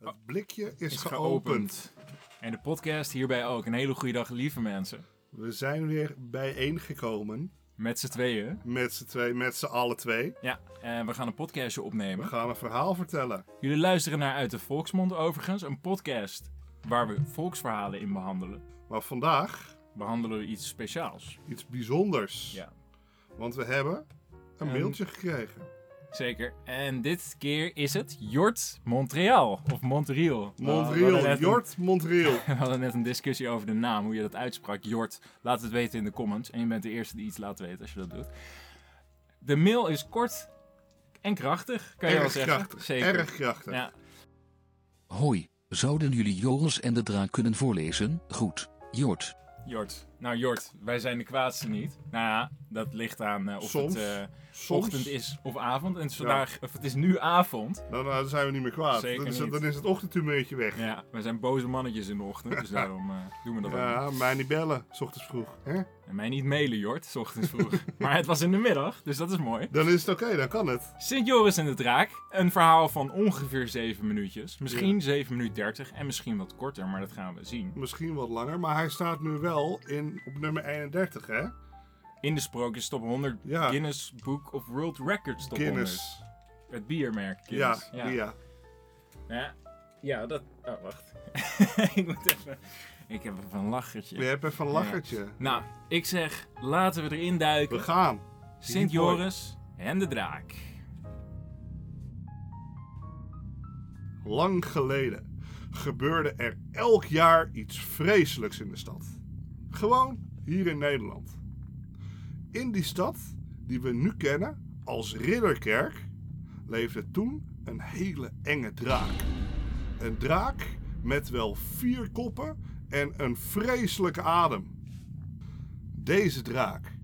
Het blikje is, is geopend. geopend. En de podcast hierbij ook. Een hele goede dag, lieve mensen. We zijn weer bijeengekomen. Met z'n tweeën. Met z'n twee, met z'n alle twee. Ja, en we gaan een podcastje We opnemen. gaan een verhaal vertellen. Jullie luisteren naar Uit de Volksmond overigens. Een podcast waar we volksverhalen in behandelen. Maar vandaag Behandelen we iets speciaals. iets bijzonders. Ja, Want we hebben een Een- mailtje gekregen. Zeker. En dit keer is het Jort Montreal. Of Montreal. Montreal, een- Jort Montreal. We hadden net een discussie over de naam, hoe je dat uitsprak. Jort, laat het weten in de comments. En je bent de eerste die iets laat weten als je dat doet. De mail is kort en krachtig, kan je wel Erg zeggen. krachtig. Zeker. Erg krachtig. Ja, Hoi, zouden jullie Joris en de draak kunnen voorlezen? Goed, Jort. Jort. Nou, Jort, wij zijn de kwaadste niet. Nou ja, dat ligt aan eh, of Soms. het eh, ochtend is of avond. En het is vandaag, of het is nu avond. Nou, nou, dan zijn we niet meer kwaad. Zeker dan, is, het- niet. dan is het ochtendtumeurtje weg. Ja, Ja, wij zijn boze mannetjes in de ochtend, dus daarom doen we dat ook. mij niet bellen, s ochtends vroeg. Hè? En mij niet mailen, Jort, s ochtends vroeg. maar het was in de middag, dus dat is mooi. Dan is het oké, dan kan het. Sint Joris en de Draak. Een verhaal van ongeveer 7 minuutjes. Misschien 7 minuten 30 en misschien wat korter, maar dat gaan we zien. Misschien wat langer, maar hij staat nu wel in, op nummer 31, hè? In de sprookjes top 100 Ja. Guinness Book of World Records top Guinness. 100. Het biermerk Guinness. ja. ja. Ja, ja dat... Oh, wacht. ik moet even... Ik heb even een lachertje. Je hebt even een lachertje. Nou, ik zeg, laten we erin duiken. We gaan. Sint. Joris en de Draak. Lang geleden gebeurde er elk jaar iets vreselijks in de stad. Gewoon hier in Nederland. In die stad, die we nu kennen als Ridderkerk, leefde toen een hele enge draak. Een draak met wel vier koppen en een vreselijke adem. Deze draak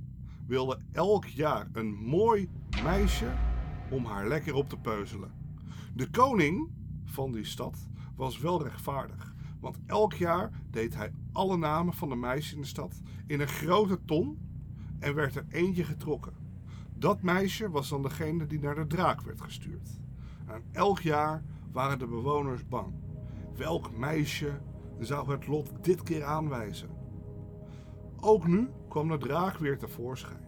wilde elk jaar een mooi meisje om haar lekker op te peuzelen. De koning van die stad was wel rechtvaardig, want elk jaar deed hij alle namen van de meisjes in de stad in een grote ton en werd er eentje getrokken. Dat meisje was dan degene die naar de draak werd gestuurd. En elk jaar waren de bewoners bang. Welk meisje zou het lot dit keer aanwijzen? Ook nu kwam de draak weer tevoorschijn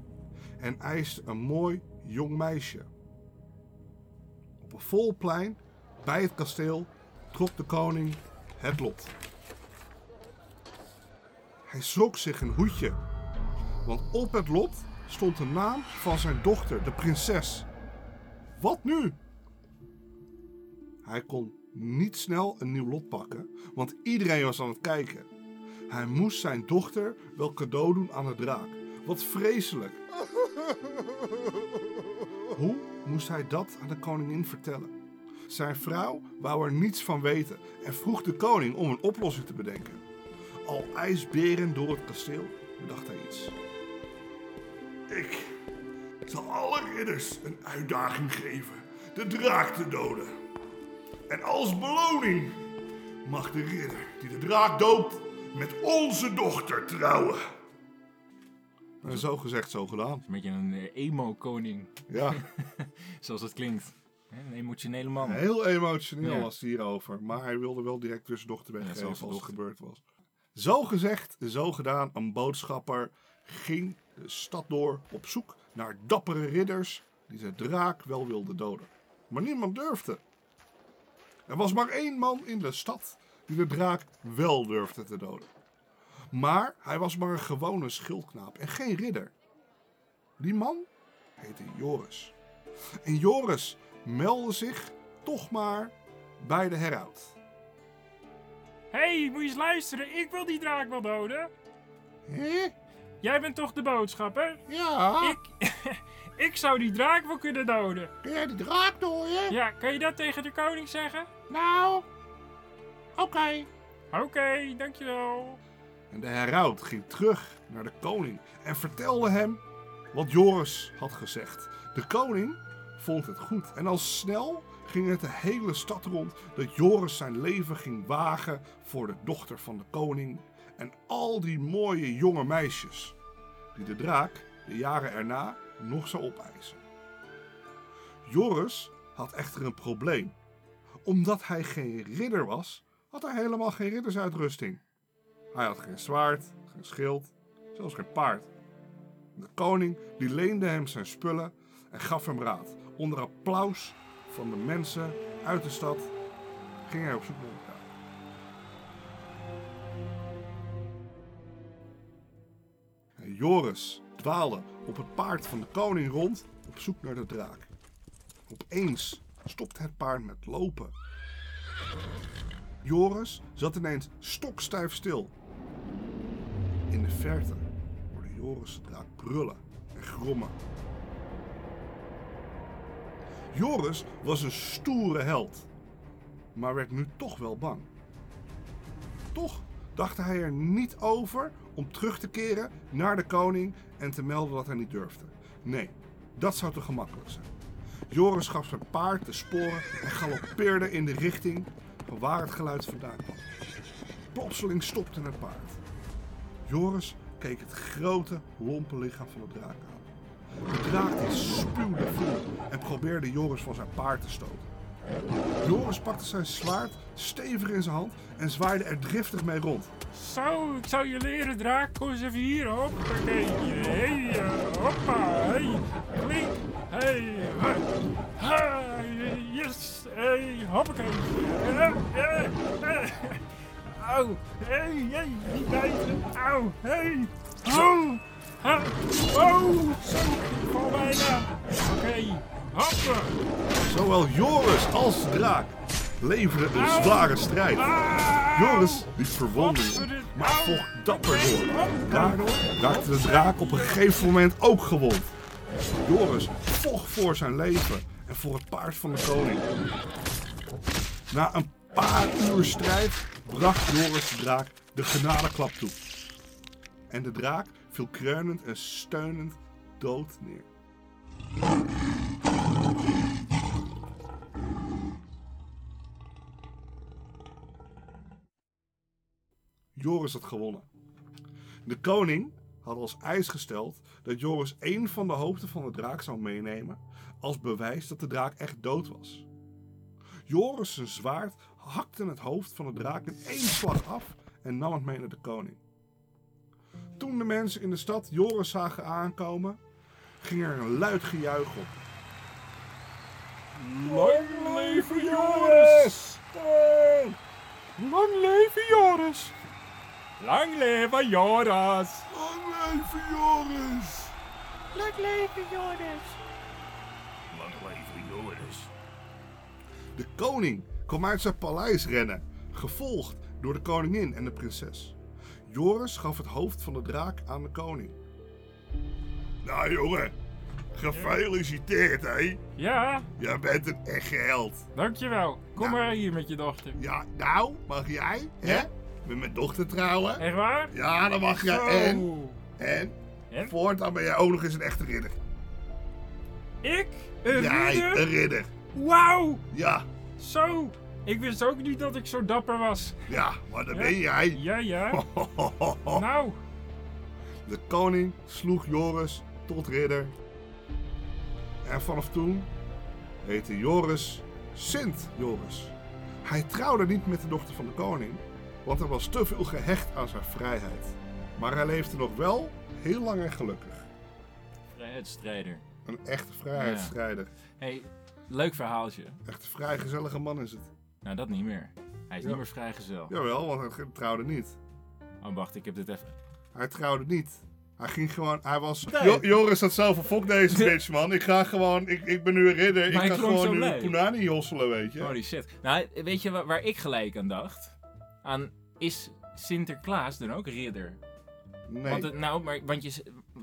en eiste een mooi jong meisje. Op een vol plein bij het kasteel trok de koning het lot. Hij schrok zich een hoedje, want op het lot stond de naam van zijn dochter, de prinses. Wat nu? Hij kon niet snel een nieuw lot pakken, want iedereen was aan het kijken. Hij moest zijn dochter wel cadeau doen aan de draak. Wat vreselijk. Hoe moest hij dat aan de koningin vertellen? Zijn vrouw wou er niets van weten en vroeg de koning om een oplossing te bedenken. Al ijsberen door het kasteel bedacht hij iets. Ik zal alle ridders een uitdaging geven de draak te doden. En als beloning mag de ridder die de draak doodt met onze dochter trouwen. En zo gezegd, zo gedaan. Een beetje een eh, emo-koning, Ja. zoals het klinkt. Een emotionele man. Heel emotioneel Ja. was het hierover. Maar hij wilde wel direct dochter Ja, weggeven zoals als het gebeurd was. Zo gezegd, zo gedaan. Een boodschapper ging de stad door op zoek naar dappere ridders die de draak wel wilden doden. Maar niemand durfde. Er was maar één man in de stad die de draak wel durfde te doden. Maar hij was maar een gewone schildknaap en geen ridder. Die man heette Joris. En Joris meldde zich toch maar bij de heraut. hey, moet je eens luisteren. Ik wil die draak wel doden. Hé? Jij bent toch de boodschapper? Ja, Ik, ik zou die draak wel kunnen doden. kun jij die draak dooien? Ja, kan je dat tegen de koning zeggen? Nou, oké. Oké, dankjewel. En de heraut ging terug naar de koning en vertelde hem wat Joris had gezegd. De koning vond het goed en al snel ging het de hele stad rond dat Joris zijn leven ging wagen voor de dochter van de koning en al die mooie jonge meisjes die de draak de jaren erna nog zou opeisen. Joris had echter een probleem. omdat hij geen ridder was, had hij helemaal geen riddersuitrusting. Hij had geen zwaard, geen schild, zelfs geen paard. De koning die leende hem zijn spullen en gaf hem raad. Onder applaus van de mensen uit de stad ging hij op zoek naar draak. En Joris dwaalde op het paard van de koning rond op zoek naar de draak. Opeens stopte het paard met lopen. Joris zat ineens stokstijf stil. In de verte hoorde Joris de draak brullen en grommen. Joris was een stoere held, maar werd nu toch wel bang. Toch dacht hij er niet over om terug te keren naar de koning en te melden dat hij niet durfde. Nee, dat zou te gemakkelijk zijn. Joris gaf zijn paard de sporen en galoppeerde in de richting van waar het geluid vandaan kwam. Plotseling stopte het paard. Joris keek het grote, lompe lichaam van de draak aan. De draak die spuwde en probeerde Joris van zijn paard te stoten. Joris pakte zijn zwaard stevig in zijn hand en zwaaide er driftig mee rond. Zo, ik zou je leren, draak. Kom eens even hier, hoppakee. Hey, hoppa, hey, klink, hey, ha, yes, hey, hoppakee. Eh, eh, eh. Au, hey, hey, niet bijten, au, hey, au, ha, oh, zo, bijna. Oké. Zowel Joris als de draak leverden een zware strijd. Joris liep verwonding maar vocht dapper door. Daardoor raakte de draak op een gegeven moment ook gewond. Joris vocht voor zijn leven en voor het paard van de koning. Na een paar uur strijd bracht Joris de draak de genadeklap toe. En de draak viel kreunend en steunend dood neer. Joris had gewonnen. De koning had als eis gesteld dat Joris één van de hoofden van de draak zou meenemen als bewijs dat de draak echt dood was. Joris zwaard hakte het hoofd van de draak in één slag af en nam het mee naar de koning. Toen de mensen in de stad Joris zagen aankomen, ging er een luid gejuich op. Lang leven Joris! Lang leven Joris! Lang leven Joris! Lang leven Joris! Lang leven Joris! Lang leven Joris. De koning kwam uit zijn paleis rennen, gevolgd door de koningin en de prinses. Joris gaf het hoofd van de draak aan de koning. Nou jongen, gefeliciteerd hé. Ja, Jij bent een echte held. dankjewel. Kom Nou. maar hier met je dochter. Ja, nou, mag jij, hè? Ja. Met mijn dochter trouwen? Echt waar? Ja, dan mag jij. Zo. En, en, En? voortaan ben jij ook nog eens een echte ridder. Ik? Een Jij, ridder? een ridder. Wauw! Ja, Zo! Ik wist ook niet dat ik zo dapper was. ja, maar dat Ja. ben jij. Ja, ja. Nou, De koning sloeg Joris tot ridder. En vanaf toen heette Joris Sint Joris. Hij trouwde niet met de dochter van de koning, want hij was te veel gehecht aan zijn vrijheid. Maar hij leefde nog wel heel lang en gelukkig. Vrijheidsstrijder. Een echte vrijheidsstrijder. hey, leuk verhaaltje. Echt een vrij gezellige man is het. Nou, dat niet meer. Hij is Ja. niet meer vrijgezel. Jawel, want hij trouwde niet. Oh, wacht, ik heb dit even... Hij trouwde niet. Hij ging gewoon, hij was... Nee. Jo- Joris had zelf van, fuck deze bitch man. Ik ga gewoon, ik, ik ben nu een ridder. Ik Maar ga gewoon nu blij. Punani hosselen, weet je. Holy shit. Nou, weet je waar, waar ik gelijk aan dacht? Aan, is Sinterklaas dan ook ridder? Nee. Want, het, nou, maar, want je,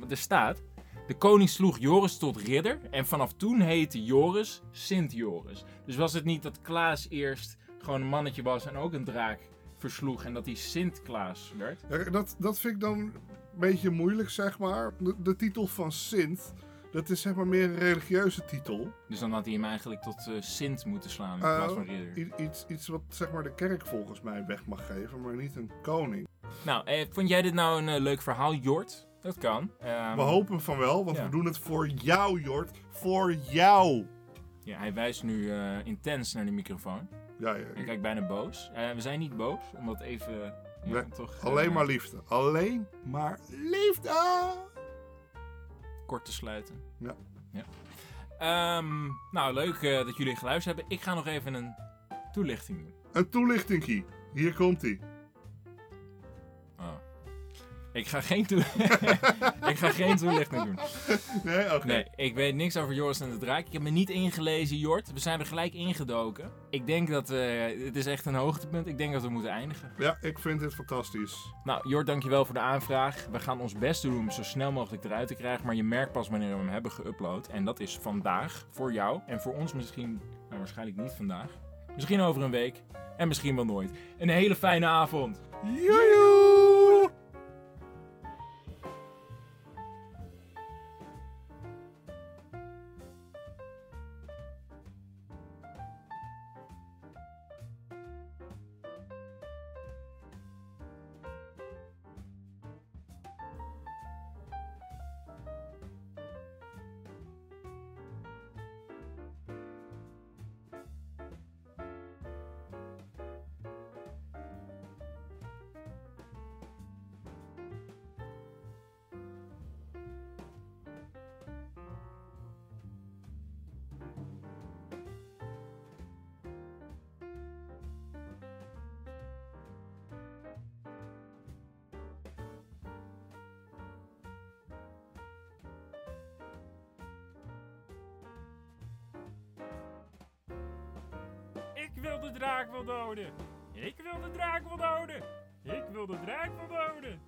er staat... De koning sloeg Joris tot ridder en vanaf toen heette Joris Sint Joris. Dus was het niet dat Klaas eerst gewoon een mannetje was en ook een draak versloeg en dat hij Sint Klaas werd? Ja, dat, dat vind ik dan een beetje moeilijk, zeg maar. De, de titel van Sint, dat is zeg maar meer een religieuze titel. Dus dan had hij hem eigenlijk tot eh, Sint moeten slaan in plaats van ridder. iets, iets wat zeg maar de kerk volgens mij weg mag geven, maar niet een koning. Nou, eh, vond jij dit nou een eh, leuk verhaal, Jort? Dat kan. Ehm, We hopen van wel, want ja. we doen het voor jou, Jort. Voor jou. Ja, hij wijst nu eh, intens naar de microfoon. Ja, ja. Ik kijk bijna boos. Eh, we zijn niet boos, omdat even... Nee, toch, eh, Alleen maar liefde. Alleen maar liefde. Kort te sluiten. Ja. ja. Ehm, nou, leuk dat jullie geluisterd hebben. Ik ga nog even een toelichting doen. Een toelichtingkie. Hier komt ie. Ik ga geen, toe ik ga geen toelichting doen. Nee, oké. Nee, ik weet niks over Joris en de Draak. Ik heb me niet ingelezen, Jort. We zijn er gelijk ingedoken. Ik denk dat eh, het is echt een hoogtepunt. Ik denk dat we moeten eindigen. Ja, ik vind dit fantastisch. Nou, Jort, dankjewel voor de aanvraag. We gaan ons best doen om zo snel mogelijk eruit te krijgen. Maar je merkt pas wanneer we hem hebben geüpload. En dat is vandaag voor jou. En voor ons misschien, nou waarschijnlijk niet vandaag. Misschien over een week. En misschien wel nooit. Een hele fijne avond. Joejoe! Wil de draak wel doden. Ik wil de draak wel doden. Ik wil de draak wel doden.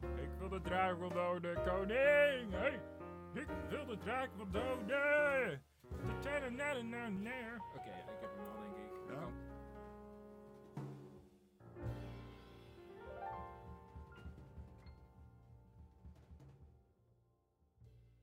Ik wil de draak wel doden, koning. Hey, ik wil de draak wel doden. Oké, ik heb hem al.